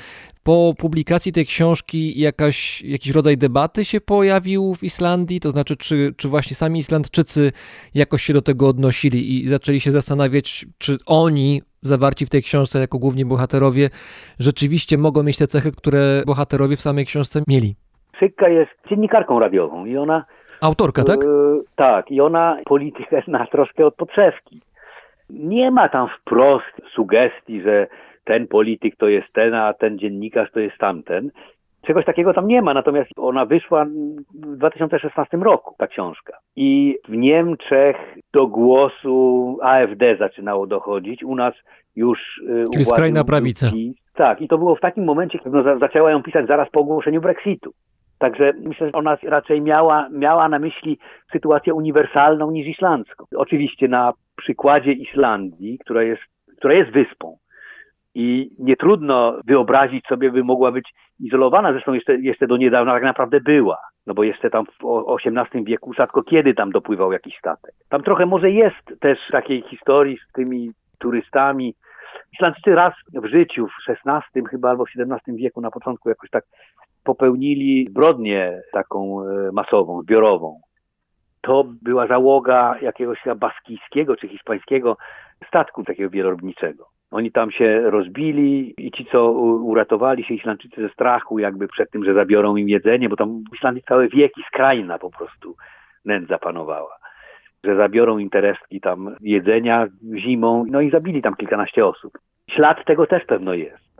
po publikacji tej książki jakaś, jakiś rodzaj debaty się pojawił w Islandii, to znaczy czy, czy właśnie sami Islandczycy jakoś się do tego odnosili i zaczęli się zastanawiać, czy oni zawarci w tej książce jako główni bohaterowie rzeczywiście mogą mieć te cechy, które bohaterowie w samej książce mieli. Sykka jest dziennikarką radiową i ona... Autorka, tak? Yy, tak, i ona politykę zna troszkę od podszewki. Nie ma tam wprost sugestii, że ten polityk to jest ten, a ten dziennikarz to jest tamten. Czegoś takiego tam nie ma, natomiast ona wyszła w 2016 roku, ta książka. I w Niemczech do głosu AfD zaczynało dochodzić. U nas już. Y, Czyli skrajna prawica. Tak, i to było w takim momencie, kiedy no, zaczęła ją pisać zaraz po ogłoszeniu Brexitu. Także myślę, że ona raczej miała, miała na myśli sytuację uniwersalną niż islandzką. Oczywiście na przykładzie Islandii, która jest, która jest wyspą, i nie trudno wyobrazić sobie, by mogła być izolowana, zresztą jeszcze, jeszcze do niedawna tak naprawdę była, no bo jeszcze tam w XVIII wieku rzadko kiedy tam dopływał jakiś statek. Tam trochę może jest też takiej historii z tymi turystami. Islandczycy raz w życiu, w XVI chyba albo w XVII wieku na początku jakoś tak popełnili zbrodnię taką e, masową, zbiorową. To była załoga jakiegoś baskijskiego czy hiszpańskiego statku takiego wielorobniczego. Oni tam się rozbili i ci, co uratowali się, Islandczycy ze strachu jakby przed tym, że zabiorą im jedzenie, bo tam w Islandii całe wieki skrajna po prostu nędza panowała. Że zabiorą intereski tam jedzenia zimą, no i zabili tam kilkanaście osób. Ślad tego też pewno jest.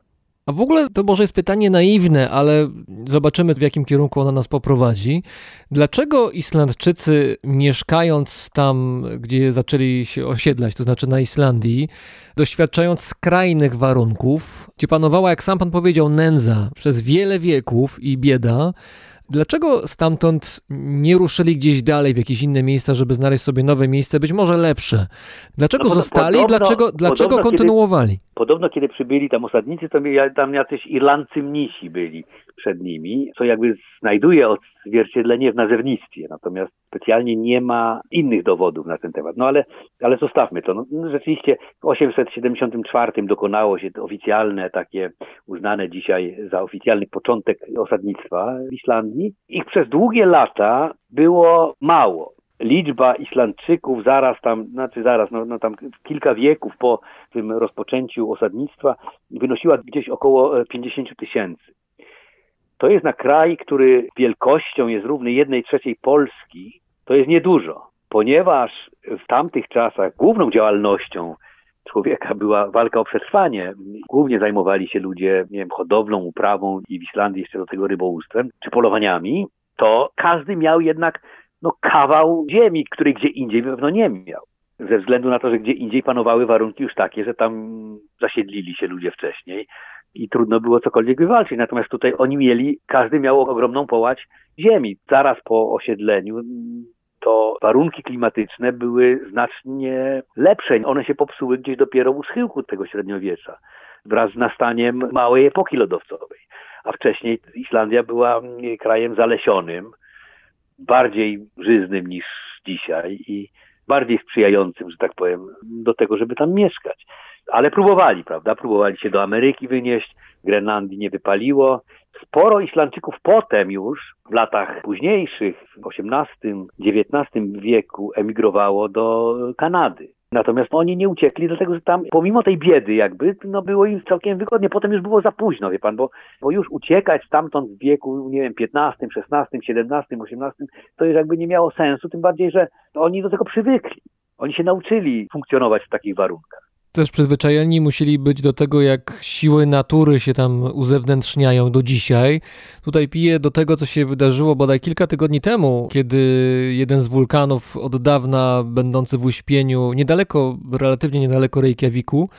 A w ogóle to może jest pytanie naiwne, ale zobaczymy w jakim kierunku ona nas poprowadzi. Dlaczego Islandczycy, mieszkając tam, gdzie zaczęli się osiedlać, to znaczy na Islandii, doświadczając skrajnych warunków, gdzie panowała, jak sam pan powiedział, nędza przez wiele wieków i bieda, Dlaczego stamtąd nie ruszyli gdzieś dalej w jakieś inne miejsca, żeby znaleźć sobie nowe miejsce, być może lepsze? Dlaczego no, zostali? Podobno, dlaczego, dlaczego kontynuowali? Kiedy, podobno kiedy przybyli tam osadnicy, to tam jacyś Irlandcy mnisi byli przed nimi, co jakby znajduje odzwierciedlenie w nazewnictwie, natomiast specjalnie nie ma innych dowodów na ten temat. No ale, ale zostawmy to. No, rzeczywiście w 874 dokonało się oficjalne, takie uznane dzisiaj za oficjalny początek osadnictwa w Islandii. Ich przez długie lata było mało liczba Islandczyków zaraz tam, znaczy zaraz, no, no tam kilka wieków po tym rozpoczęciu osadnictwa wynosiła gdzieś około 50 tysięcy. To jest na kraj, który wielkością jest równy jednej trzeciej Polski. To jest niedużo, ponieważ w tamtych czasach główną działalnością człowieka była walka o przetrwanie. Głównie zajmowali się ludzie, nie wiem, hodowlą, uprawą i w Islandii jeszcze do tego rybołówstwem, czy polowaniami. To każdy miał jednak no, kawał ziemi, który gdzie indziej pewno nie miał. Ze względu na to, że gdzie indziej panowały warunki już takie, że tam zasiedlili się ludzie wcześniej i trudno było cokolwiek wywalczyć. Natomiast tutaj oni mieli, każdy miał ogromną połać ziemi. Zaraz po osiedleniu to warunki klimatyczne były znacznie lepsze. One się popsuły gdzieś dopiero u schyłku tego średniowiecza, wraz z nastaniem małej epoki lodowcowej. A wcześniej Islandia była krajem zalesionym, bardziej żyznym niż dzisiaj i bardziej sprzyjającym, że tak powiem, do tego, żeby tam mieszkać ale próbowali, prawda? Próbowali się do Ameryki wynieść, Grenlandii nie wypaliło. Sporo Islandczyków potem już, w latach późniejszych, w XVIII, XIX wieku emigrowało do Kanady. Natomiast oni nie uciekli, dlatego że tam, pomimo tej biedy jakby, no było im całkiem wygodnie. Potem już było za późno, wie pan, bo, bo już uciekać stamtąd w wieku, nie wiem, 15, 16, 17, 18, to już jakby nie miało sensu, tym bardziej, że oni do tego przywykli. Oni się nauczyli funkcjonować w takich warunkach. Też przyzwyczajeni musieli być do tego, jak siły natury się tam uzewnętrzniają do dzisiaj. Tutaj piję do tego, co się wydarzyło bodaj kilka tygodni temu, kiedy jeden z wulkanów od dawna będący w uśpieniu, niedaleko, relatywnie niedaleko Reykjaviku,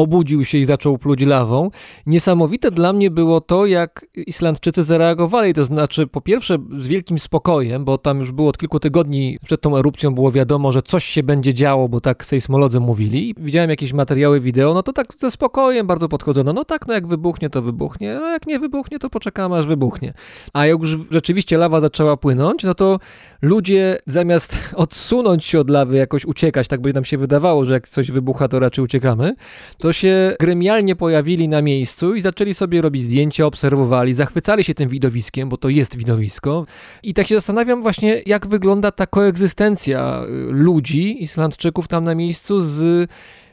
obudził się i zaczął pluć lawą. Niesamowite dla mnie było to, jak Islandczycy zareagowali, to znaczy po pierwsze z wielkim spokojem, bo tam już było od kilku tygodni przed tą erupcją było wiadomo, że coś się będzie działo, bo tak sejsmolodzy mówili. Widziałem jakieś materiały wideo, no to tak ze spokojem bardzo podchodzono. No tak, no jak wybuchnie, to wybuchnie, a jak nie wybuchnie, to poczekamy aż wybuchnie. A jak już rzeczywiście lawa zaczęła płynąć, no to ludzie zamiast odsunąć się od lawy, jakoś uciekać, tak by nam się wydawało, że jak coś wybucha, to raczej uciekamy, to się gremialnie pojawili na miejscu i zaczęli sobie robić zdjęcia, obserwowali, zachwycali się tym widowiskiem, bo to jest widowisko. I tak się zastanawiam właśnie, jak wygląda ta koegzystencja y, ludzi, Islandczyków tam na miejscu z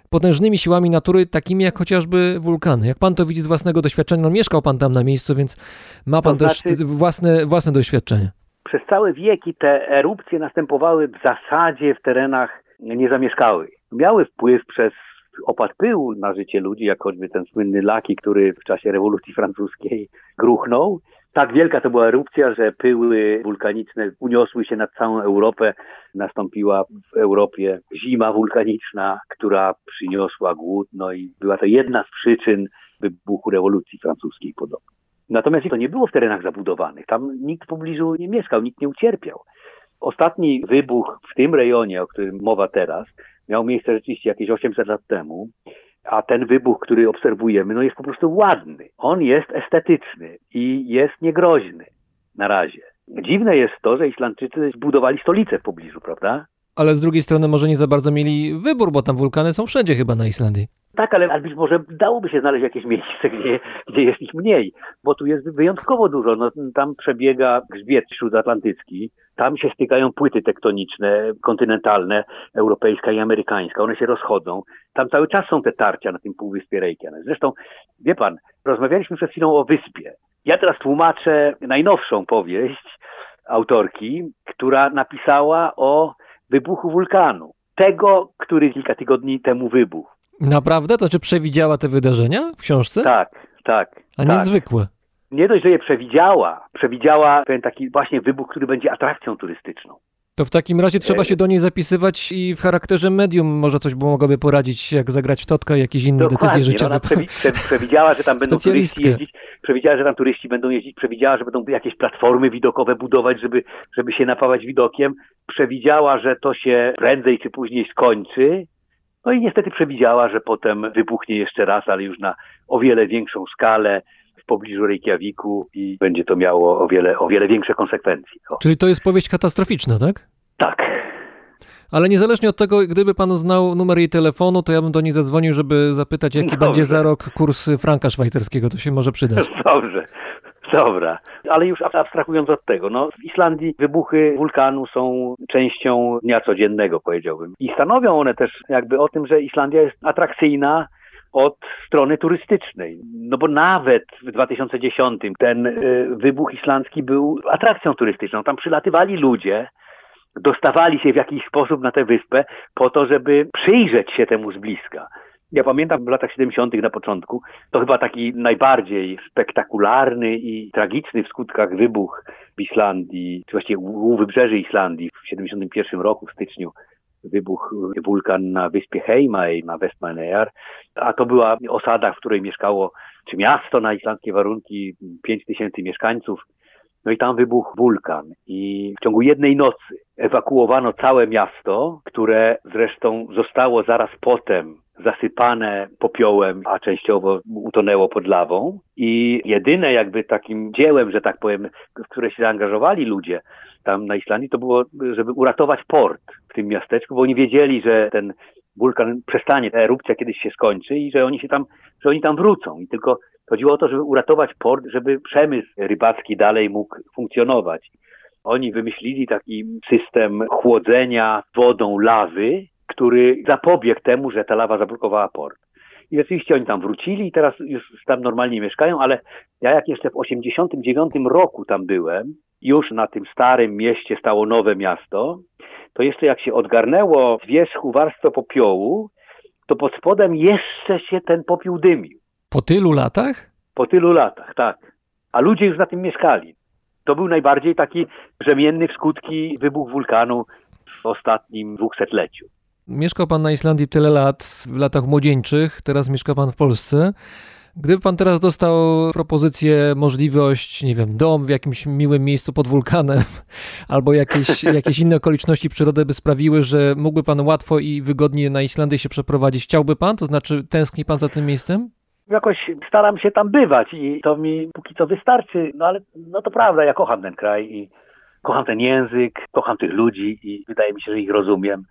potężnymi siłami natury, takimi jak chociażby wulkany. Jak pan to widzi z własnego doświadczenia? No mieszkał pan tam na miejscu, więc ma pan to też znaczy... własne, własne doświadczenie. Przez całe wieki te erupcje następowały w zasadzie w terenach niezamieszkałych. Miały wpływ przez opad pyłu na życie ludzi, jak choćby ten słynny Laki, który w czasie rewolucji francuskiej gruchnął. Tak wielka to była erupcja, że pyły wulkaniczne uniosły się nad całą Europę. Nastąpiła w Europie zima wulkaniczna, która przyniosła głód, no i była to jedna z przyczyn wybuchu rewolucji francuskiej podobno. Natomiast to nie było w terenach zabudowanych. Tam nikt w pobliżu nie mieszkał, nikt nie ucierpiał. Ostatni wybuch w tym rejonie, o którym mowa teraz, miał miejsce rzeczywiście jakieś 800 lat temu, a ten wybuch, który obserwujemy, no jest po prostu ładny. On jest estetyczny i jest niegroźny na razie. Dziwne jest to, że Islandczycy zbudowali stolicę w pobliżu, prawda? Ale z drugiej strony może nie za bardzo mieli wybór, bo tam wulkany są wszędzie chyba na Islandii. Tak, ale być może dałoby się znaleźć jakieś miejsce, gdzie, gdzie jest ich mniej, bo tu jest wyjątkowo dużo. No, tam przebiega grzbiet śródatlantycki, tam się stykają płyty tektoniczne, kontynentalne, europejska i amerykańska. One się rozchodzą. Tam cały czas są te tarcia na tym półwyspie Reykjanes. Zresztą, wie pan, rozmawialiśmy przed chwilą o wyspie. Ja teraz tłumaczę najnowszą powieść autorki, która napisała o wybuchu wulkanu. Tego, który kilka tygodni temu wybuchł. Naprawdę? To czy przewidziała te wydarzenia w książce? Tak, tak. A tak. niezwykłe. Nie dość, że je przewidziała, przewidziała ten taki właśnie wybuch, który będzie atrakcją turystyczną. To w takim razie trzeba się do niej zapisywać i w charakterze medium może coś mogłoby poradzić, jak zagrać w totka, jakieś inne Dokładnie, decyzje życiowe. Ona przewi przewidziała, że tam będą turyści jeździć, przewidziała, że tam turyści będą jeździć, przewidziała, że będą jakieś platformy widokowe budować, żeby, żeby się napawać widokiem, przewidziała, że to się prędzej czy później skończy, no i niestety przewidziała, że potem wybuchnie jeszcze raz, ale już na o wiele większą skalę w pobliżu Reykjaviku i będzie to miało o wiele, o wiele większe konsekwencje. O. Czyli to jest powieść katastroficzna, tak? Tak. Ale niezależnie od tego, gdyby pan znał numer jej telefonu, to ja bym do niej zadzwonił, żeby zapytać, jaki Dobrze. będzie za rok kurs franka szwajcarskiego. To się może przydać. Dobrze. Dobra, ale już abstrahując od tego, no w Islandii wybuchy wulkanu są częścią dnia codziennego, powiedziałbym. I stanowią one też jakby o tym, że Islandia jest atrakcyjna od strony turystycznej. No bo nawet w 2010 ten y, wybuch islandzki był atrakcją turystyczną. Tam przylatywali ludzie, dostawali się w jakiś sposób na tę wyspę po to, żeby przyjrzeć się temu z bliska. Ja pamiętam w latach 70. na początku, to chyba taki najbardziej spektakularny i tragiczny w skutkach wybuch w Islandii, czy właściwie u wybrzeży Islandii w 71 roku w styczniu wybuch wulkan na wyspie Heimei na Westmanejar, a to była osada, w której mieszkało, czy miasto na islandzkie warunki, 5 tysięcy mieszkańców. No i tam wybuchł wulkan i w ciągu jednej nocy ewakuowano całe miasto, które zresztą zostało zaraz potem zasypane popiołem, a częściowo utonęło pod lawą. I jedyne jakby takim dziełem, że tak powiem, w które się zaangażowali ludzie tam na Islandii, to było, żeby uratować port w tym miasteczku, bo oni wiedzieli, że ten wulkan przestanie, ta erupcja kiedyś się skończy i że oni się tam, że oni tam wrócą. I tylko chodziło o to, żeby uratować port, żeby przemysł rybacki dalej mógł funkcjonować. Oni wymyślili taki system chłodzenia wodą lawy, który zapobiegł temu, że ta lawa zablokowała port. I rzeczywiście oni tam wrócili i teraz już tam normalnie mieszkają, ale ja jak jeszcze w 89 roku tam byłem, już na tym starym mieście stało nowe miasto, to jeszcze jak się odgarnęło wierzchu warstwę popiołu, to pod spodem jeszcze się ten popiół dymił. Po tylu latach? Po tylu latach, tak. A ludzie już na tym mieszkali. To był najbardziej taki brzemienny w skutki wybuch wulkanu w ostatnim dwusetleciu. Mieszkał pan na Islandii tyle lat, w latach młodzieńczych, teraz mieszka pan w Polsce. Gdyby pan teraz dostał propozycję, możliwość, nie wiem, dom w jakimś miłym miejscu pod wulkanem, albo jakieś, jakieś inne okoliczności przyrody by sprawiły, że mógłby pan łatwo i wygodnie na Islandię się przeprowadzić, chciałby pan? To znaczy, tęskni pan za tym miejscem? Jakoś staram się tam bywać i to mi póki co wystarczy, no ale no to prawda, ja kocham ten kraj i kocham ten język, kocham tych ludzi i wydaje mi się, że ich rozumiem.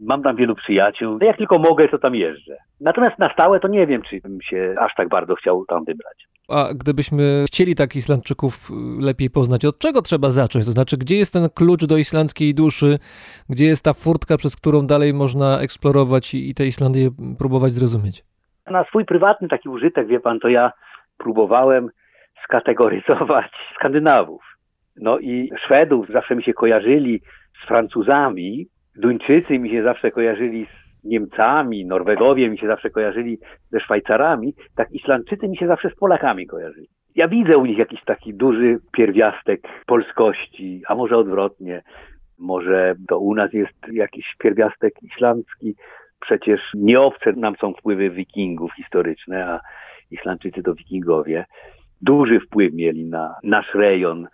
Mam tam wielu przyjaciół. Jak tylko mogę, to tam jeżdżę. Natomiast na stałe to nie wiem, czy bym się aż tak bardzo chciał tam wybrać. A gdybyśmy chcieli tak Islandczyków y, lepiej poznać, od czego trzeba zacząć? To znaczy, gdzie jest ten klucz do islandzkiej duszy? Gdzie jest ta furtka, przez którą dalej można eksplorować i, i tę Islandię próbować zrozumieć? Na swój prywatny taki użytek, wie pan, to ja próbowałem skategoryzować Skandynawów. No i Szwedów zawsze mi się kojarzyli z Francuzami, Duńczycy mi się zawsze kojarzyli z Niemcami, Norwegowie mi się zawsze kojarzyli ze Szwajcarami, tak Islandczycy mi się zawsze z Polakami kojarzyli. Ja widzę u nich jakiś taki duży pierwiastek polskości, a może odwrotnie. Może to u nas jest jakiś pierwiastek islandzki. Przecież nie obce nam są wpływy wikingów historyczne, a Islandczycy to wikingowie. Duży wpływ mieli na nasz rejon,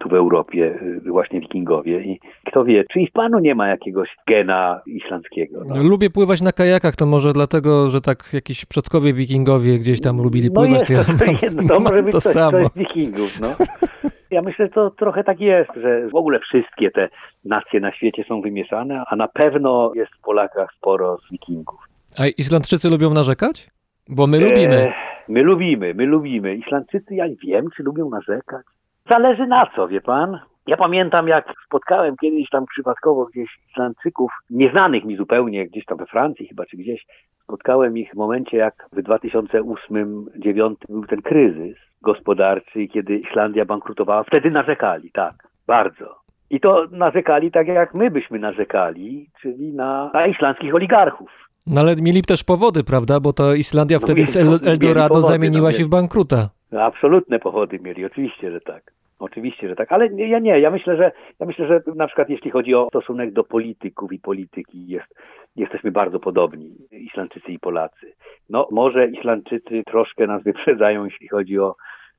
tu w Europie y, właśnie wikingowie i kto wie, czy i w panu nie ma jakiegoś gena islandzkiego. No. Lubię pływać na kajakach, to może dlatego, że tak jakiś przodkowie wikingowie gdzieś tam lubili no pływać. Jest, to, ja to, to może być to coś, samo. wikingów, no. Ja myślę, że to trochę tak jest, że w ogóle wszystkie te nacje na świecie są wymieszane, a na pewno jest w Polakach sporo z wikingów. A Islandczycy lubią narzekać? Bo my lubimy. E, my lubimy, my lubimy. Islandczycy, ja wiem, czy lubią narzekać. Zależy na co, wie pan. Ja pamiętam, jak spotkałem kiedyś tam przypadkowo gdzieś Islandczyków, nieznanych mi zupełnie, gdzieś tam we Francji chyba, czy gdzieś. Spotkałem ich w momencie, jak w 2008-2009 był ten kryzys gospodarczy, kiedy Islandia bankrutowała. Wtedy narzekali, tak, bardzo. I to narzekali tak, jak my byśmy narzekali, czyli na, na islandzkich oligarchów. No ale mieli też powody, prawda? Bo to Islandia no wtedy z Eldorado powody, zamieniła no, się w bankruta. No, absolutne powody mieli, oczywiście, że tak. Oczywiście, że tak, ale ja nie, ja myślę, że ja myślę, że na przykład jeśli chodzi o stosunek do polityków i polityki, jest, jesteśmy bardzo podobni, Islandczycy i Polacy. No może Islandczycy troszkę nas wyprzedzają, jeśli chodzi o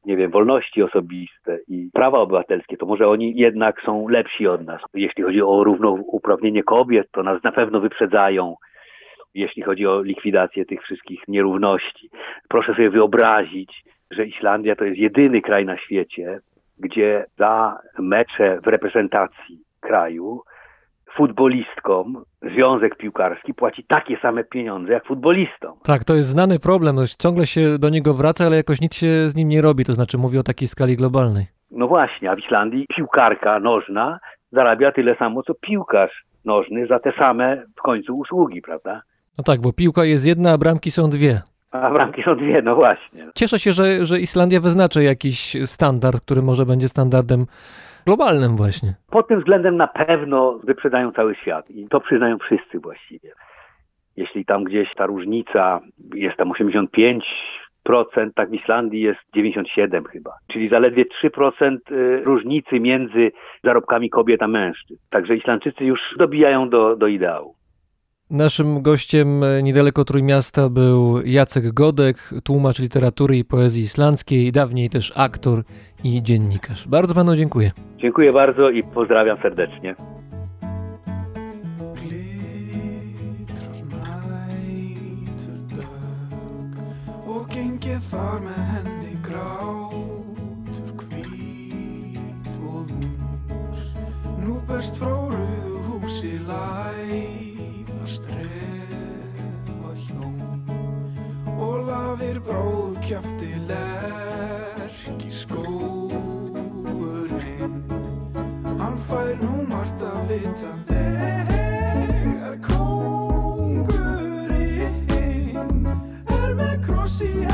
nie wiem, wolności osobiste i prawa obywatelskie, to może oni jednak są lepsi od nas. Jeśli chodzi o równouprawnienie kobiet, to nas na pewno wyprzedzają jeśli chodzi o likwidację tych wszystkich nierówności. Proszę sobie wyobrazić, że Islandia to jest jedyny kraj na świecie, gdzie za mecze w reprezentacji kraju futbolistkom Związek Piłkarski płaci takie same pieniądze jak futbolistom. Tak, to jest znany problem. Ciągle się do niego wraca, ale jakoś nic się z nim nie robi. To znaczy mówię o takiej skali globalnej. No właśnie, a w Islandii piłkarka nożna zarabia tyle samo, co piłkarz nożny za te same w końcu usługi, prawda? No tak, bo piłka jest jedna, a bramki są dwie. A bramki są dwie, no właśnie. Cieszę się, że, że Islandia wyznaczy jakiś standard, który może będzie standardem globalnym właśnie. Pod tym względem na pewno wyprzedają cały świat i to przyznają wszyscy właściwie. Jeśli tam gdzieś ta różnica jest tam 85, tak w Islandii jest 97 chyba. Czyli zaledwie 3% y, różnicy między zarobkami kobiet a mężczyzn. Także Islandczycy już dobijają do, do ideału. Naszym gościem e, niedaleko Trójmiasta był Jacek Godek, tłumacz literatury i poezji islandzkiej, dawniej też aktor i dziennikarz. Bardzo panu dziękuję. Dziękuję bardzo i pozdrawiam serdecznie. Nú best frá rauðu húsi læg Ólafir bróð kjöfti lerk í skóurinn Hann fær nú margt að vita Þegar kongurinn er með kross í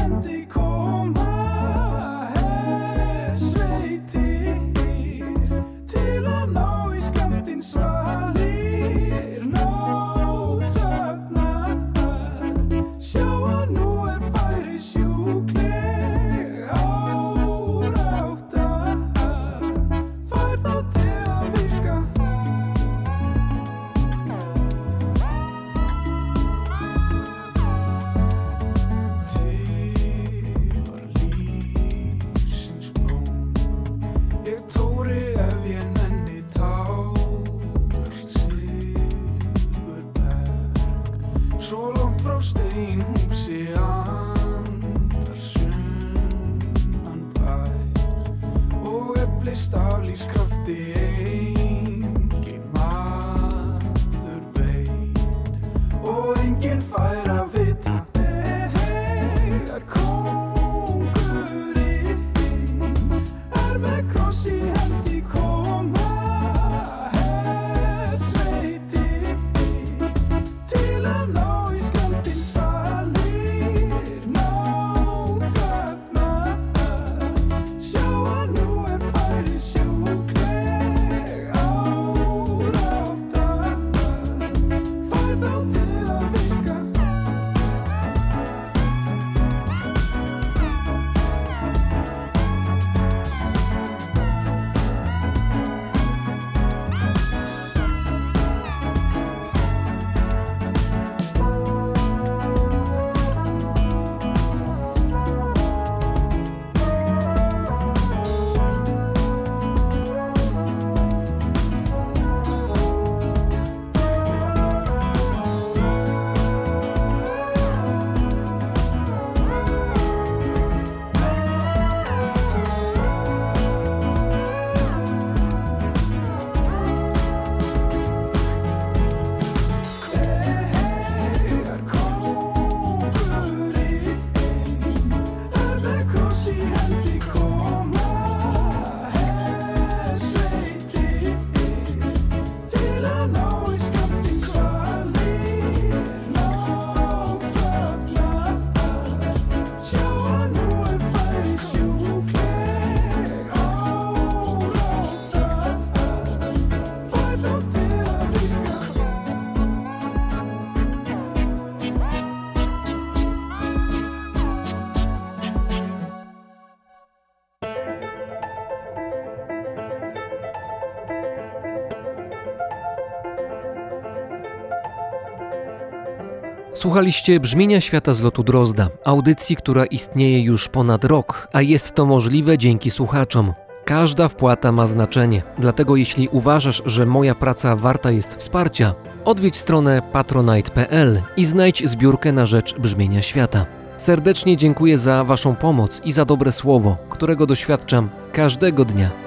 Słuchaliście brzmienia świata z lotu Drozda, audycji, która istnieje już ponad rok, a jest to możliwe dzięki słuchaczom. Każda wpłata ma znaczenie, dlatego jeśli uważasz, że moja praca warta jest wsparcia, odwiedź stronę patronite.pl i znajdź zbiórkę na rzecz brzmienia świata. Serdecznie dziękuję za Waszą pomoc i za dobre słowo, którego doświadczam każdego dnia.